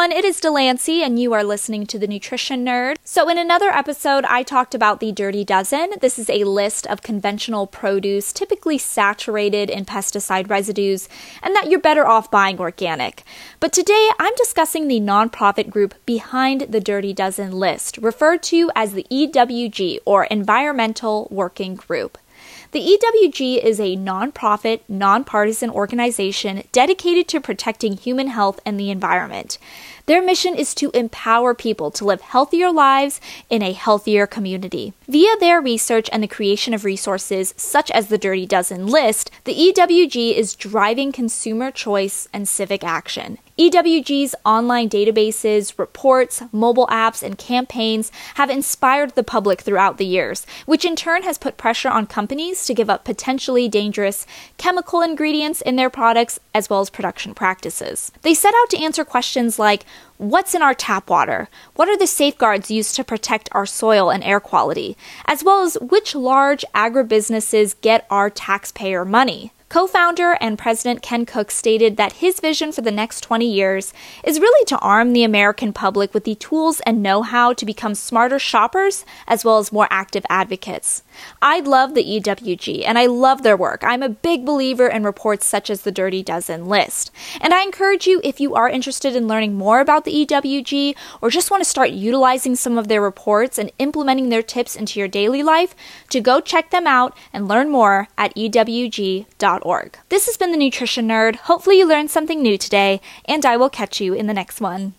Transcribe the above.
everyone, it is Delancey, and you are listening to The Nutrition Nerd. So, in another episode, I talked about the Dirty Dozen. This is a list of conventional produce typically saturated in pesticide residues, and that you're better off buying organic. But today, I'm discussing the nonprofit group behind the Dirty Dozen list, referred to as the EWG, or Environmental Working Group. The EWG is a nonprofit, nonpartisan organization dedicated to protecting human health and the environment. Their mission is to empower people to live healthier lives in a healthier community. Via their research and the creation of resources such as the Dirty Dozen list, the EWG is driving consumer choice and civic action. EWG's online databases, reports, mobile apps, and campaigns have inspired the public throughout the years, which in turn has put pressure on companies to give up potentially dangerous chemical ingredients in their products as well as production practices. They set out to answer questions like What's in our tap water? What are the safeguards used to protect our soil and air quality? As well as which large agribusinesses get our taxpayer money? Co founder and president Ken Cook stated that his vision for the next 20 years is really to arm the American public with the tools and know how to become smarter shoppers as well as more active advocates. I love the EWG and I love their work. I'm a big believer in reports such as the Dirty Dozen list. And I encourage you, if you are interested in learning more about the EWG or just want to start utilizing some of their reports and implementing their tips into your daily life, to go check them out and learn more at ewg.org. This has been the Nutrition Nerd. Hopefully, you learned something new today, and I will catch you in the next one.